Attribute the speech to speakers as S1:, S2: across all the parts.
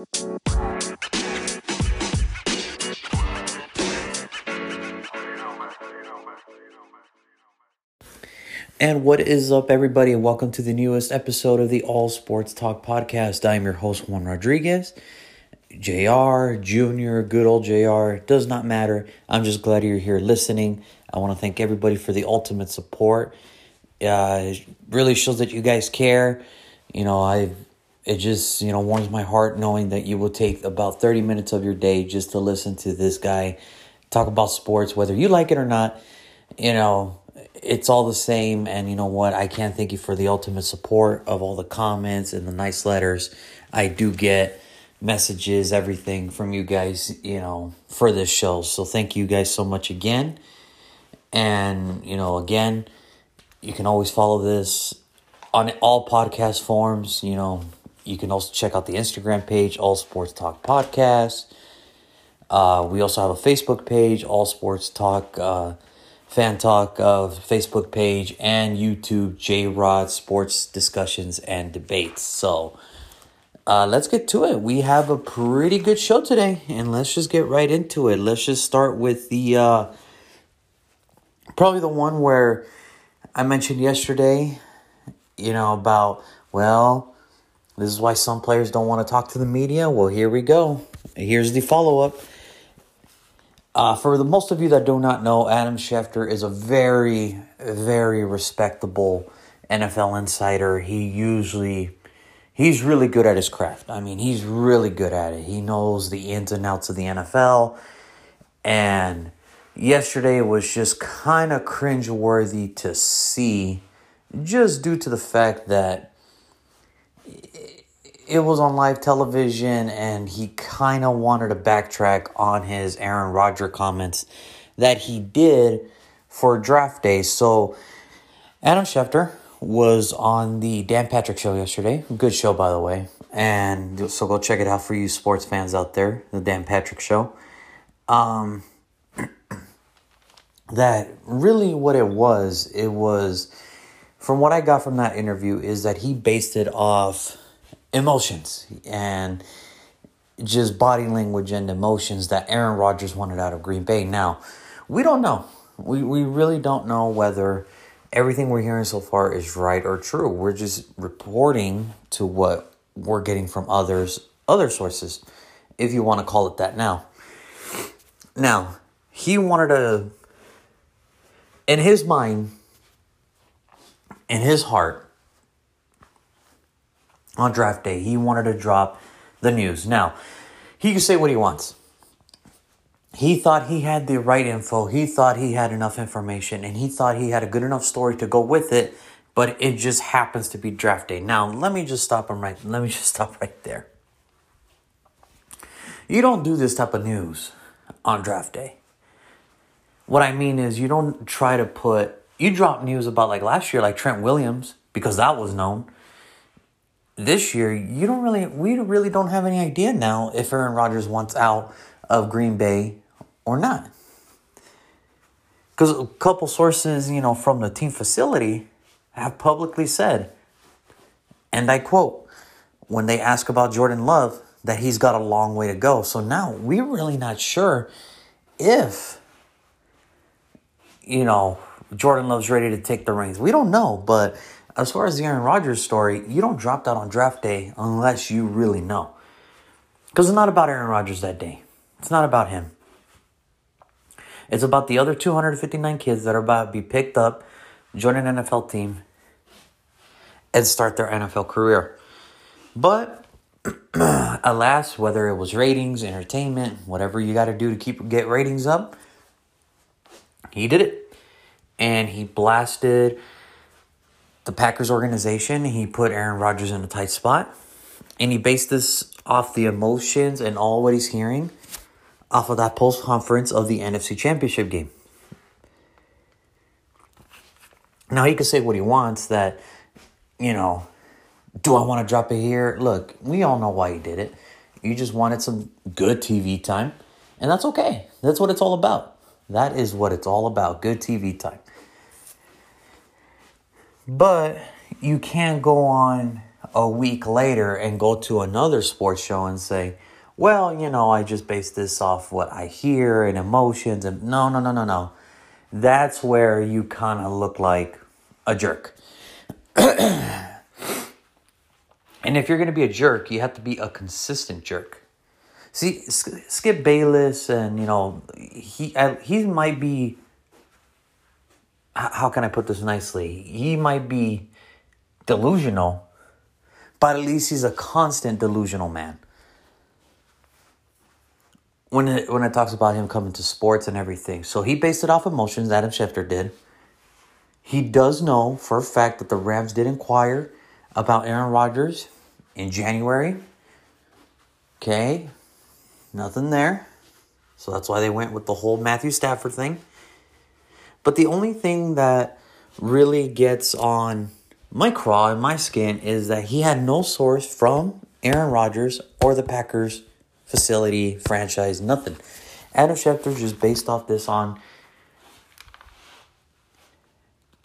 S1: And what is up, everybody? And welcome to the newest episode of the All Sports Talk podcast. I'm your host, Juan Rodriguez. JR, Junior, good old JR, does not matter. I'm just glad you're here listening. I want to thank everybody for the ultimate support. Uh, really shows that you guys care. You know, I it just, you know, warms my heart knowing that you will take about 30 minutes of your day just to listen to this guy talk about sports, whether you like it or not. You know, it's all the same. And you know what? I can't thank you for the ultimate support of all the comments and the nice letters. I do get messages, everything from you guys, you know, for this show. So thank you guys so much again. And, you know, again, you can always follow this on all podcast forms. You know, you can also check out the Instagram page, All Sports Talk Podcast. Uh, we also have a Facebook page, All Sports Talk. Uh, Fan Talk of Facebook page and YouTube J Rod Sports Discussions and Debates. So uh, let's get to it. We have a pretty good show today, and let's just get right into it. Let's just start with the uh, probably the one where I mentioned yesterday, you know, about well, this is why some players don't want to talk to the media. Well, here we go. Here's the follow up. Uh, for the most of you that do not know, Adam Schefter is a very, very respectable NFL insider. He usually, he's really good at his craft. I mean, he's really good at it. He knows the ins and outs of the NFL. And yesterday was just kind of cringeworthy to see, just due to the fact that it was on live television and he kind of wanted to backtrack on his Aaron Rodgers comments that he did for draft day. So Adam Schefter was on the Dan Patrick show yesterday. Good show, by the way. And so go check it out for you sports fans out there, the Dan Patrick show. Um, that really what it was, it was, from what I got from that interview, is that he based it off emotions and just body language and emotions that Aaron Rodgers wanted out of Green Bay. Now, we don't know. We, we really don't know whether everything we're hearing so far is right or true. We're just reporting to what we're getting from others, other sources, if you want to call it that now. Now, he wanted to, in his mind, in his heart, on draft day. He wanted to drop the news. Now, he can say what he wants. He thought he had the right info. He thought he had enough information and he thought he had a good enough story to go with it, but it just happens to be draft day. Now, let me just stop him right. Let me just stop right there. You don't do this type of news on draft day. What I mean is you don't try to put you dropped news about like last year like Trent Williams because that was known this year, you don't really, we really don't have any idea now if Aaron Rodgers wants out of Green Bay or not. Because a couple sources, you know, from the team facility have publicly said, and I quote, when they ask about Jordan Love, that he's got a long way to go. So now we're really not sure if, you know, Jordan Love's ready to take the reins. We don't know, but as far as the Aaron Rodgers story, you don't drop that on draft day unless you really know. Because it's not about Aaron Rodgers that day. It's not about him. It's about the other 259 kids that are about to be picked up, join an NFL team, and start their NFL career. But alas, whether it was ratings, entertainment, whatever you got to do to keep get ratings up, he did it. And he blasted the Packers organization. He put Aaron Rodgers in a tight spot. And he based this off the emotions and all what he's hearing off of that post conference of the NFC Championship game. Now he can say what he wants that, you know, do I want to drop it here? Look, we all know why he did it. You just wanted some good TV time, and that's okay. That's what it's all about. That is what it's all about good TV time. But you can't go on a week later and go to another sports show and say, well, you know, I just base this off what I hear and emotions and no, no, no, no, no. That's where you kind of look like a jerk. and if you're going to be a jerk, you have to be a consistent jerk. See, Skip Bayless, and you know, he he might be. How can I put this nicely? He might be delusional, but at least he's a constant delusional man. When it when it talks about him coming to sports and everything, so he based it off emotions. Adam Schefter did. He does know for a fact that the Rams did inquire about Aaron Rodgers in January. Okay, nothing there. So that's why they went with the whole Matthew Stafford thing. But the only thing that really gets on my craw and my skin is that he had no source from Aaron Rodgers or the Packers facility, franchise, nothing. Adam Schefter just based off this on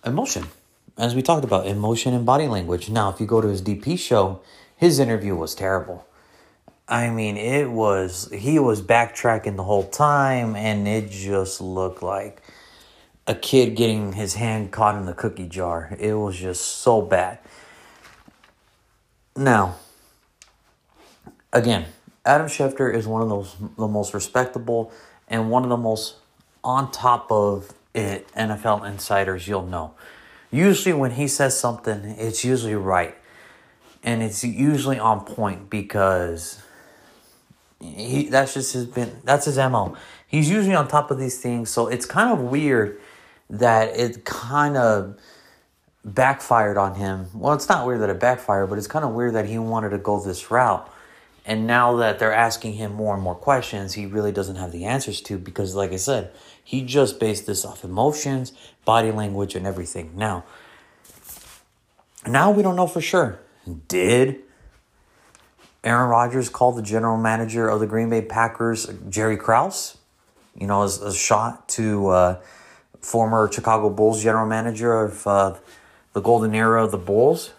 S1: emotion. As we talked about, emotion and body language. Now, if you go to his DP show, his interview was terrible. I mean, it was, he was backtracking the whole time, and it just looked like a kid getting his hand caught in the cookie jar. It was just so bad. Now, again, Adam Schefter is one of those the most respectable and one of the most on top of it NFL insiders you'll know. Usually when he says something, it's usually right. And it's usually on point because he that's just his been that's his MO. He's usually on top of these things, so it's kind of weird that it kind of backfired on him. Well, it's not weird that it backfired, but it's kind of weird that he wanted to go this route. And now that they're asking him more and more questions, he really doesn't have the answers to because, like I said, he just based this off emotions, body language, and everything. Now, now we don't know for sure. Did Aaron Rodgers call the general manager of the Green Bay Packers, Jerry Krause, you know, as a shot to uh, former Chicago Bulls general manager of uh, the golden era of the Bulls?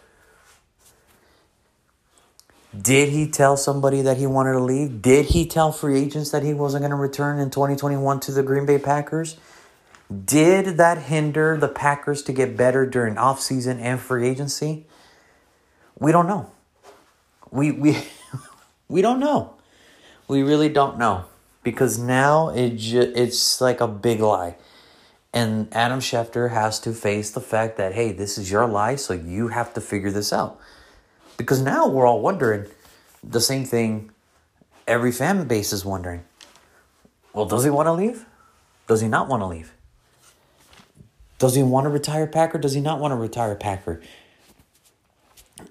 S1: Did he tell somebody that he wanted to leave? Did he tell free agents that he wasn't going to return in 2021 to the Green Bay Packers? Did that hinder the Packers to get better during offseason and free agency? We don't know. We we we don't know. We really don't know because now it ju- it's like a big lie. And Adam Schefter has to face the fact that hey, this is your life, so you have to figure this out. Because now we're all wondering the same thing every fan base is wondering. Well, does he want to leave? Does he not want to leave? Does he want to retire Packer? Does he not want to retire Packer?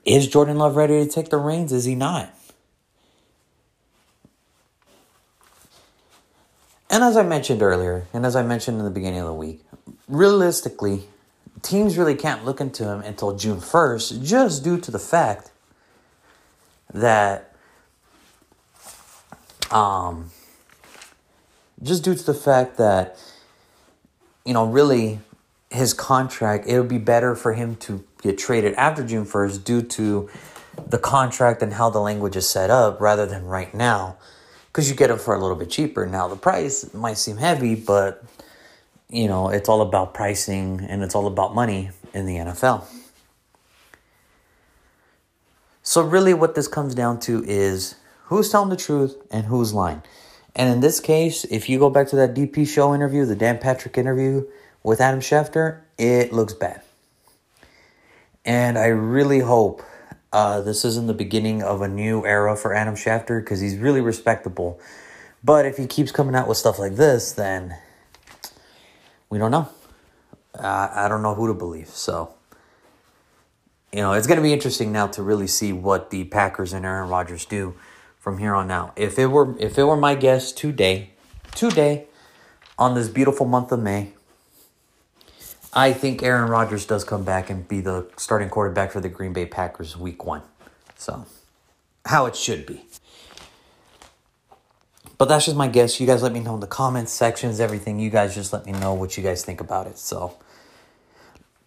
S1: Is Jordan Love ready to take the reins? Is he not? And as I mentioned earlier, and as I mentioned in the beginning of the week, realistically, teams really can't look into him until June 1st just due to the fact that um just due to the fact that you know really his contract it would be better for him to get traded after June 1st due to the contract and how the language is set up rather than right now because you get him for a little bit cheaper now the price might seem heavy but you know it's all about pricing and it's all about money in the NFL so, really, what this comes down to is who's telling the truth and who's lying. And in this case, if you go back to that DP show interview, the Dan Patrick interview with Adam Schefter, it looks bad. And I really hope uh, this isn't the beginning of a new era for Adam Schefter because he's really respectable. But if he keeps coming out with stuff like this, then we don't know. Uh, I don't know who to believe. So you know, it's going to be interesting now to really see what the Packers and Aaron Rodgers do from here on out. If it were if it were my guess today, today on this beautiful month of May, I think Aaron Rodgers does come back and be the starting quarterback for the Green Bay Packers week 1. So, how it should be. But that's just my guess. You guys let me know in the comments sections, everything. You guys just let me know what you guys think about it. So,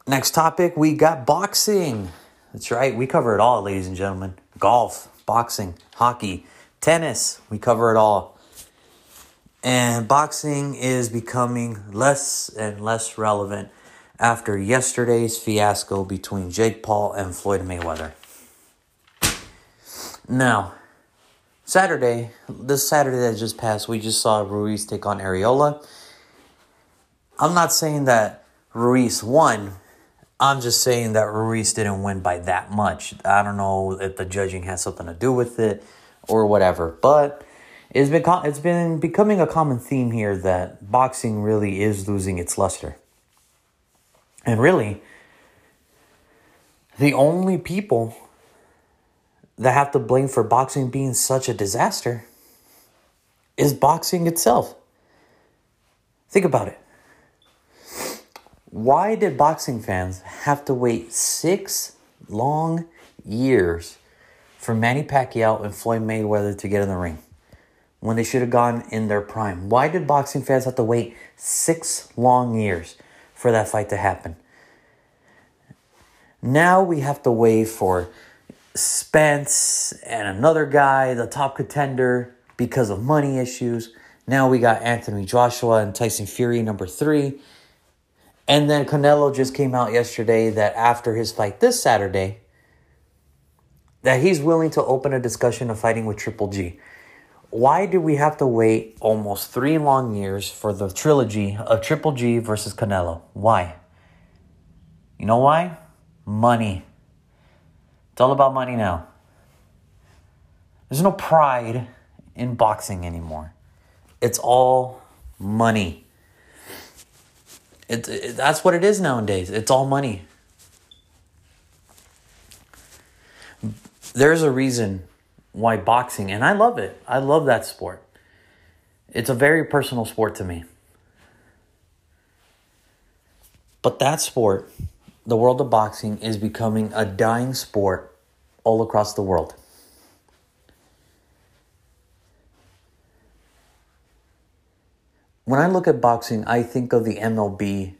S1: Next topic, we got boxing. That's right. We cover it all, ladies and gentlemen. Golf, boxing, hockey, tennis. We cover it all. And boxing is becoming less and less relevant after yesterday's fiasco between Jake Paul and Floyd Mayweather. Now, Saturday, this Saturday that just passed, we just saw Ruiz take on Arreola. I'm not saying that Ruiz won. I'm just saying that Ruiz didn't win by that much. I don't know if the judging has something to do with it or whatever, but it's been it's been becoming a common theme here that boxing really is losing its luster. And really, the only people that have to blame for boxing being such a disaster is boxing itself. Think about it. Why did boxing fans have to wait six long years for Manny Pacquiao and Floyd Mayweather to get in the ring? when they should have gone in their prime. Why did boxing fans have to wait six long years for that fight to happen? Now we have to wait for Spence and another guy, the top contender, because of money issues. Now we got Anthony Joshua and Tyson Fury, number three. And then Canelo just came out yesterday that after his fight this Saturday, that he's willing to open a discussion of fighting with Triple G why do we have to wait almost three long years for the trilogy of Triple G versus Canelo? Why? You know why? Money. It's all about money now. There's no pride in boxing anymore. It's all money. It, it, that's what it is nowadays. It's all money. There's a reason why boxing, and I love it. I love that sport. It's a very personal sport to me. But that sport, the world of boxing, is becoming a dying sport all across the world. When I look at boxing, I think of the MLB.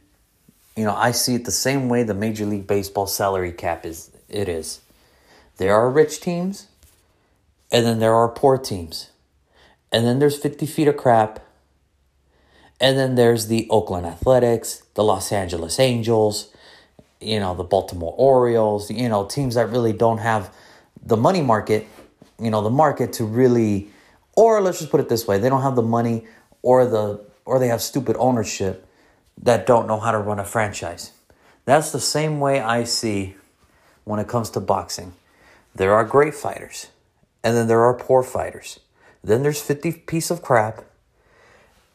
S1: You know, I see it the same way the Major League Baseball salary cap is. It is. There are rich teams and then there are poor teams. And then there's 50 feet of crap. And then there's the Oakland Athletics, the Los Angeles Angels, you know, the Baltimore Orioles, you know, teams that really don't have the money market, you know, the market to really or let's just put it this way, they don't have the money or the or they have stupid ownership that don't know how to run a franchise. That's the same way I see when it comes to boxing. There are great fighters and then there are poor fighters. Then there's 50 piece of crap,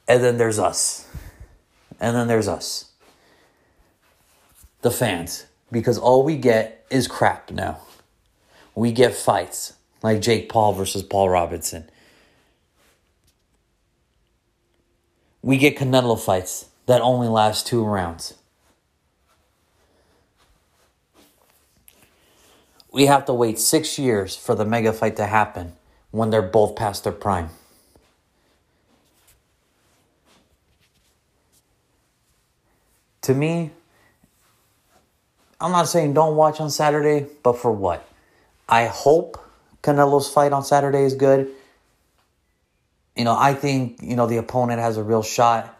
S1: and then there's us. And then there's us. The fans. Because all we get is crap now. We get fights like Jake Paul versus Paul Robinson. We get Canelo fights that only last two rounds. We have to wait six years for the mega fight to happen when they're both past their prime. To me, I'm not saying don't watch on Saturday, but for what? I hope Canelo's fight on Saturday is good. You know, I think, you know, the opponent has a real shot.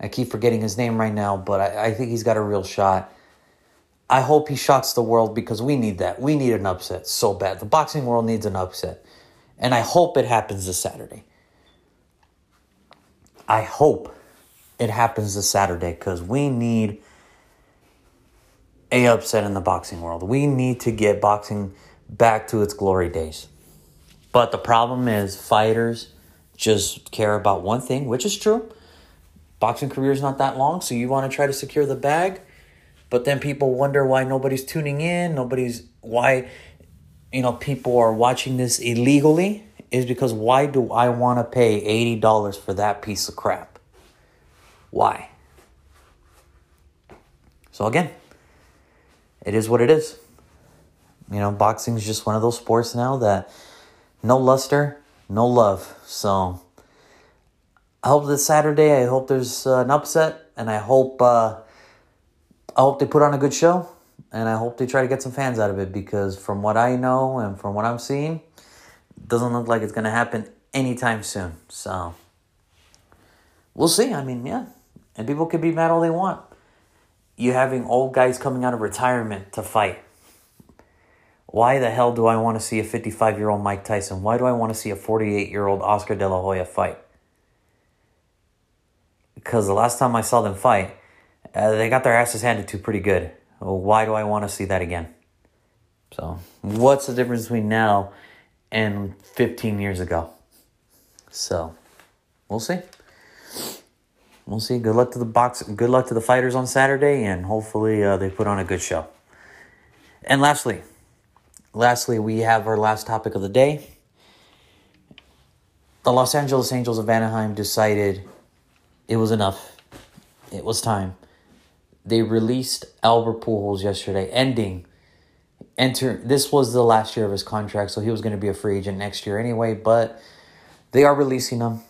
S1: I keep forgetting his name right now, but I, I think he's got a real shot. I hope he shocks the world because we need that. We need an upset so bad. The boxing world needs an upset. And I hope it happens this Saturday. I hope it happens this Saturday because we need a upset in the boxing world. We need to get boxing back to its glory days. But the problem is fighters just care about one thing, which is true. Boxing career is not that long, so you want to try to secure the bag but then people wonder why nobody's tuning in, nobody's why you know people are watching this illegally is because why do I want to pay $80 for that piece of crap? Why? So again, it is what it is. You know, boxing is just one of those sports now that no luster, no love. So I hope this Saturday, I hope there's uh, an upset, and I hope uh, I hope they put on a good show. and I hope they try to get some fans out of it because from what I know and from what I'm seeing, it doesn't look like it's going to happen anytime soon. So we'll see. I mean, yeah. And people can be mad all they want. You having old guys coming out of retirement to fight. Why the hell do I want to see a 55 year old Mike Tyson? Why do I want to see a 48 year old Oscar De La Hoya fight? Because the last time I saw them fight, uh, they got their asses handed to pretty good. Why do I want to see that again? So, what's the difference between now and 15 years ago? So, we'll see. We'll see. Good luck to the box. Good luck to the fighters on Saturday, and hopefully uh, they put on a good show. And lastly, lastly, we have our last topic of the day. The Los Angeles Angels of Anaheim decided it was enough. It was time. They released Albert Pujols yesterday, ending enter this was the last year of his contract, so he was going to be a free agent next year anyway, but they are releasing him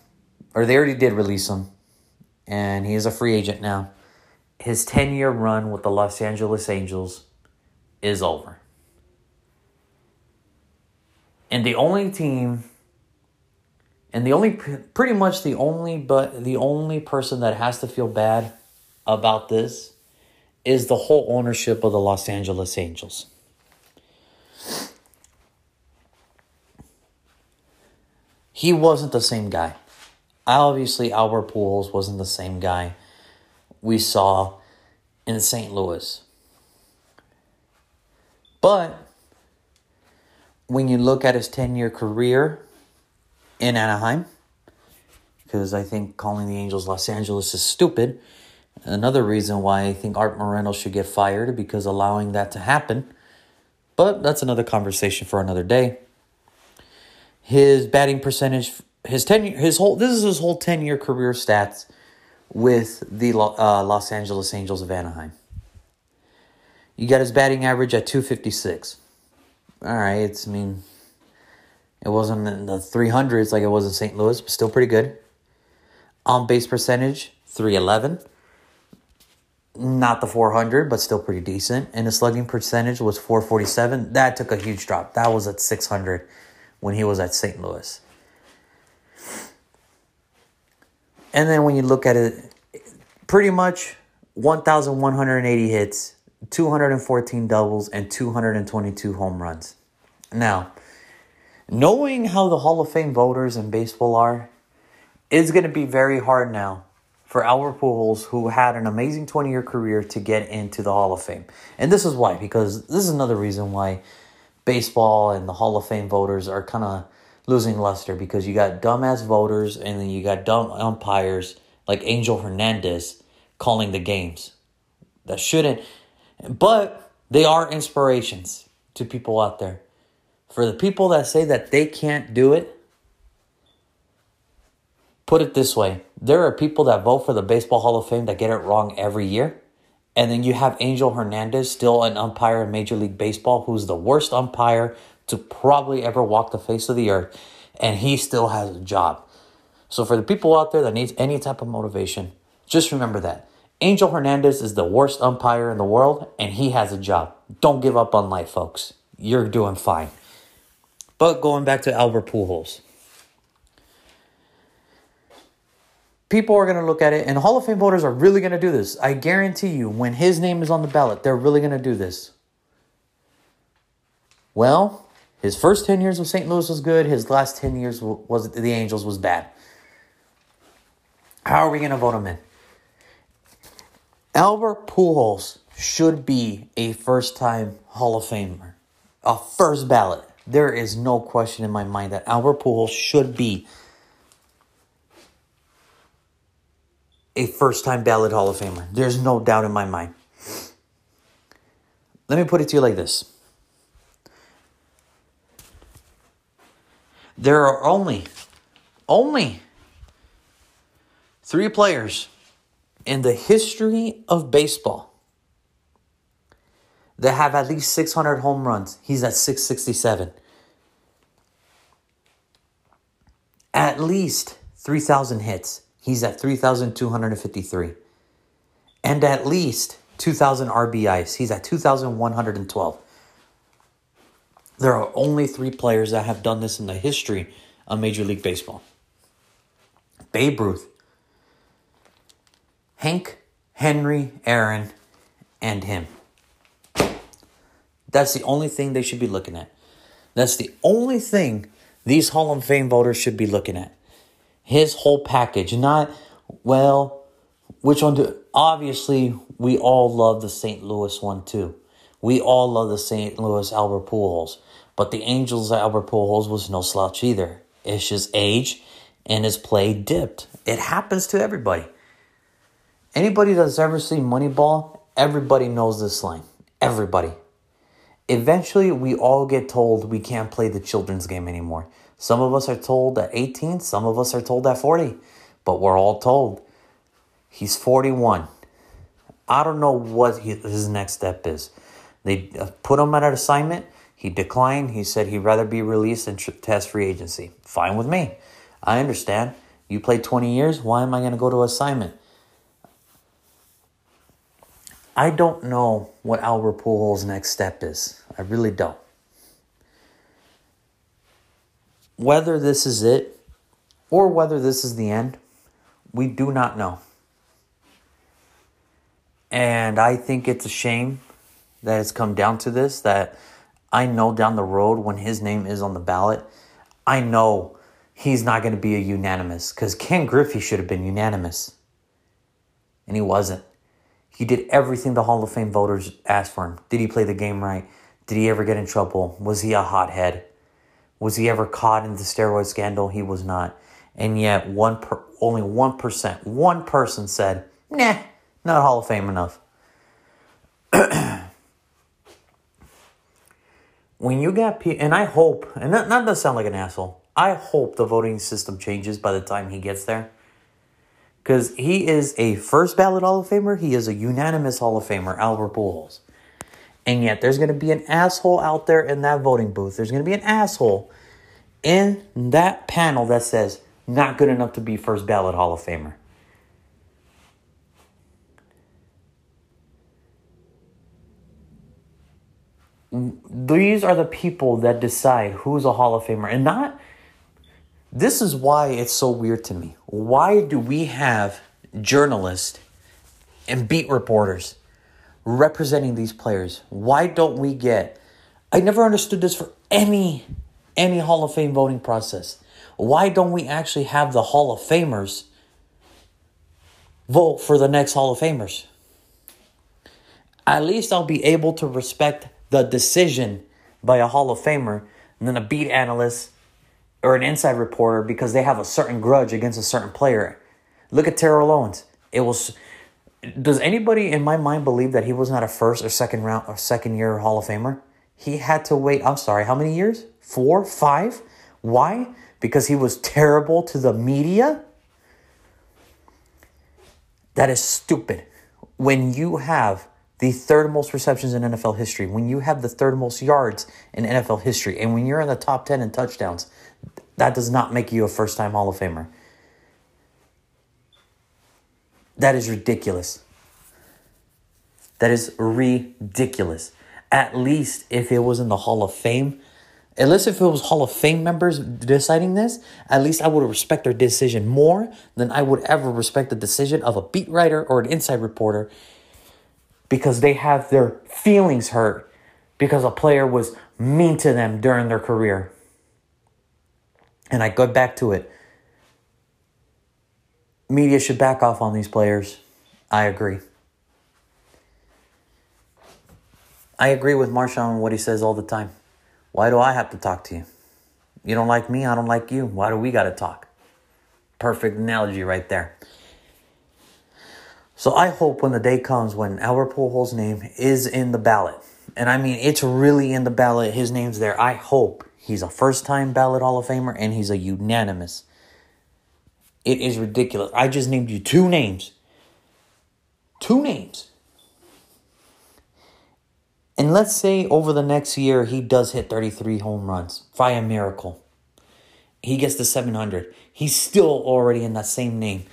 S1: or they already did release him and he is a free agent now. His 10-year run with the Los Angeles Angels is over. And the only team and the only pretty much the only but the only person that has to feel bad about this is the whole ownership of the Los Angeles Angels. He wasn't the same guy. Obviously, Albert Pujols wasn't the same guy we saw in St. Louis. But when you look at his 10 year career in Anaheim, because I think calling the Angels Los Angeles is stupid. Another reason why I think Art Moreno should get fired because allowing that to happen. But that's another conversation for another day. His batting percentage, his ten, his whole this is his whole ten year career stats with the uh, Los Angeles Angels of Anaheim. You got his batting average at two fifty six. All right, it's I mean, it wasn't in the three hundreds like it was in St. Louis, but still pretty good. On base percentage three eleven. Not the 400, but still pretty decent. And his slugging percentage was 447. That took a huge drop. That was at 600 when he was at St. Louis. And then when you look at it, pretty much 1,180 hits, 214 doubles, and 222 home runs. Now, knowing how the Hall of Fame voters in baseball are, it's going to be very hard now for Albert Pujols, who had an amazing 20 year career, to get into the Hall of Fame. And this is why, because this is another reason why baseball and the Hall of Fame voters are kind of losing luster because you got dumbass voters and then you got dumb umpires like Angel Hernandez calling the games. That shouldn't, but they are inspirations to people out there. For the people that say that they can't do it, put it this way there are people that vote for the Baseball Hall of Fame that get it wrong every year. And then you have Angel Hernandez, still an umpire in Major League Baseball, who's the worst umpire to probably ever walk the face of the earth, and he still has a job. So for the people out there that needs any type of motivation, just remember that. Angel Hernandez is the worst umpire in the world, and he has a job. Don't give up on life, folks. You're doing fine. But going back to Albert Pujols. People are going to look at it, and Hall of Fame voters are really going to do this. I guarantee you, when his name is on the ballot, they're really going to do this. Well, his first 10 years with St. Louis was good. His last 10 years was the Angels was bad. How are we going to vote him in? Albert Pujols should be a first time Hall of Famer, a first ballot. There is no question in my mind that Albert Pujols should be a first time ballot Hall of Famer. There's no doubt in my mind. Let me put it to you like this there are only, only three players in the history of baseball that have at least 600 home runs. He's at 667. At least 3,000 hits. He's at 3,253. And at least 2,000 RBIs. He's at 2,112. There are only three players that have done this in the history of Major League Baseball Babe Ruth, Hank, Henry, Aaron, and him. That's the only thing they should be looking at. That's the only thing these Hall of Fame voters should be looking at. His whole package, not, well, which one do. Obviously, we all love the St. Louis one too. We all love the St. Louis Albert Pujols. But the Angels Albert Pujols was no slouch either. It's just age and his play dipped. It happens to everybody. Anybody that's ever seen Moneyball, everybody knows this line. Everybody. Eventually, we all get told we can't play the children's game anymore. Some of us are told at 18, some of us are told at 40, but we're all told he's 41. I don't know what his next step is. They uh, put him at an assignment. He declined. He said he'd rather be released and test free agency. Fine with me. I understand. You played 20 years. Why am I going to go to assignment? I don't know what Albert Pujols' next step is. I really don't. Whether this is it or whether this is the end, we do not know. And I think it's a shame that it's come down to this that I know down the road when his name is on the ballot, I know he's not going to be a unanimous because Ken Griffey should have been unanimous. And he wasn't. He did everything the Hall of Fame voters asked for him. Did he play the game right? Did he ever get in trouble? Was he a hothead? Was he ever caught in the steroid scandal? He was not. And yet, one per, only one percent, one person said, "Nah, not Hall of Fame enough." when you got people, and I hope, and that not to sound like an asshole, I hope the voting system changes by the time he gets there because he is a first ballot Hall of Famer. He is a unanimous Hall of Famer, Albert Pujols. And yet, there's going to be an asshole out there in that voting booth. There's going to be an asshole in that panel that says, not good enough to be first ballot Hall of Famer. These are the people that decide who's a Hall of Famer and not this is why it's so weird to me. Why do we have journalists and beat reporters representing these players? Why don't we get I never understood this for any any Hall of Fame voting process. Why don't we actually have the Hall of Famers vote for the next Hall of Famers? At least I'll be able to respect the decision by a Hall of Famer then a beat analyst or an inside reporter because they have a certain grudge against a certain player. Look at Terrell Owens. It was. Does anybody in my mind believe that he was not a first or second round or second year Hall of Famer? He had to wait. I'm sorry. How many years? Four, five. Why? Because he was terrible to the media. That is stupid. When you have the third most receptions in NFL history, when you have the third most yards in NFL history, and when you're in the top 10 in touchdowns, that does not make you a first time Hall of Famer. That is ridiculous. That is ridiculous. At least if it was in the Hall of Fame, at least if it was Hall of Fame members deciding this, at least I would respect their decision more than I would ever respect the decision of a beat writer or an inside reporter because they have their feelings hurt because a player was mean to them during their career. And I go back to it. Media should back off on these players. I agree. I agree with Marshawn on what he says all the time. Why do I have to talk to you? You don't like me, I don't like you. Why do we got to talk? Perfect analogy right there. So I hope when the day comes when Albert Pujols' name is in the ballot, and I mean it's really in the ballot, his name's there. I hope he's a first-time ballot Hall of Famer and he's a unanimous. It is ridiculous. I just named you two names. Two names. And let's say over the next year he does hit 33 home runs via miracle. He gets to 700. He's still already in that same name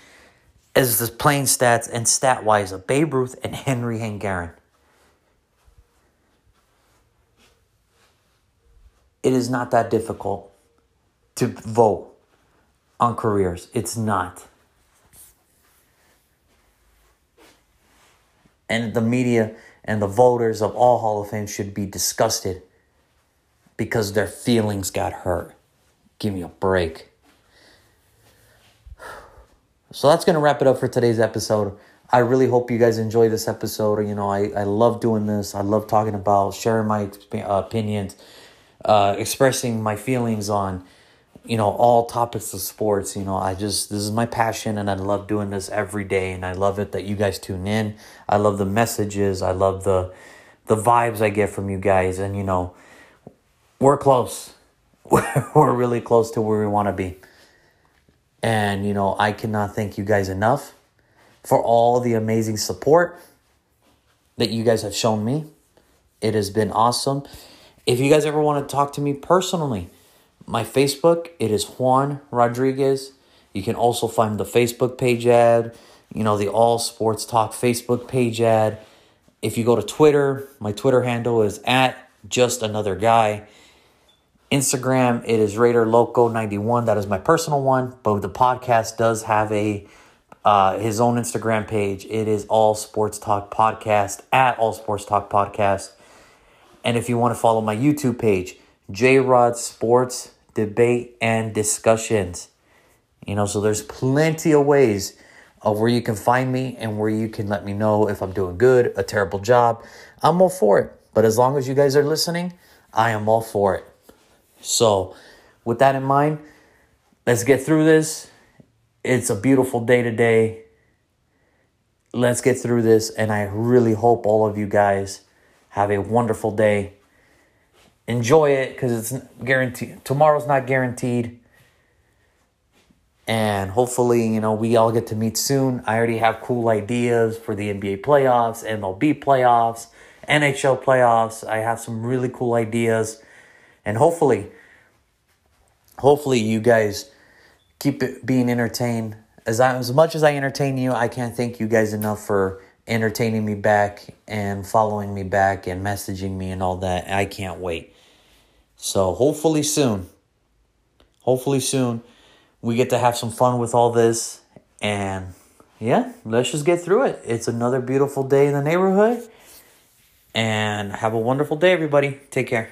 S1: as the playing stats and stat wise of Babe Ruth and Henry Hank Aaron. It is not that difficult to vote on careers. It's not. And the media and the voters of all Hall of Fame should be disgusted because their feelings got hurt. Give me a break. So that's going to wrap it up for today's episode. I really hope you guys enjoy this episode. You know, I, I love doing this. I love talking about, sharing my opinions, uh, expressing my feelings on, you know, all topics of sports. You know, I just, this is my passion and I love doing this every day. And I love it that you guys tune in. I love the messages. I love the, the vibes I get from you guys. And, you know, we're close. we're really close to where we want to be. And, you know, I cannot thank you guys enough for all the amazing support that you guys have shown me. It has been awesome. If you guys ever want to talk to me personally, my Facebook, it is Juan Rodriguez. You can also find the Facebook page ad, you know, the All Sports Talk Facebook page ad. If you go to Twitter, my Twitter handle is at just another guy. Instagram, it is Raider Loco 91. That is my personal one, but the podcast does have a uh, his own Instagram page. It is All Sports Talk Podcast at All Sports Talk Podcast. And if you want to follow my YouTube page, J Rod Sports Debate and Discussions. You know, so there's plenty of ways of where you can find me and where you can let me know if I'm doing good, a terrible job. I'm all for it. But as long as you guys are listening, I am all for it. So, with that in mind, let's get through this. It's a beautiful day today. Let's get through this, and I really hope all of you guys have a wonderful day. Enjoy it because it's guaranteed. Tomorrow's not guaranteed. And hopefully, you know, we all get to meet soon. I already have cool ideas for the NBA playoffs, MLB playoffs, NHL playoffs. I have some really cool ideas and hopefully hopefully you guys keep it being entertained as I, as much as I entertain you I can't thank you guys enough for entertaining me back and following me back and messaging me and all that I can't wait so hopefully soon. Hopefully soon. We get to have some fun with all this. And yeah let's just get through it. It's another beautiful day in the neighborhood. And have a wonderful day everybody. Take care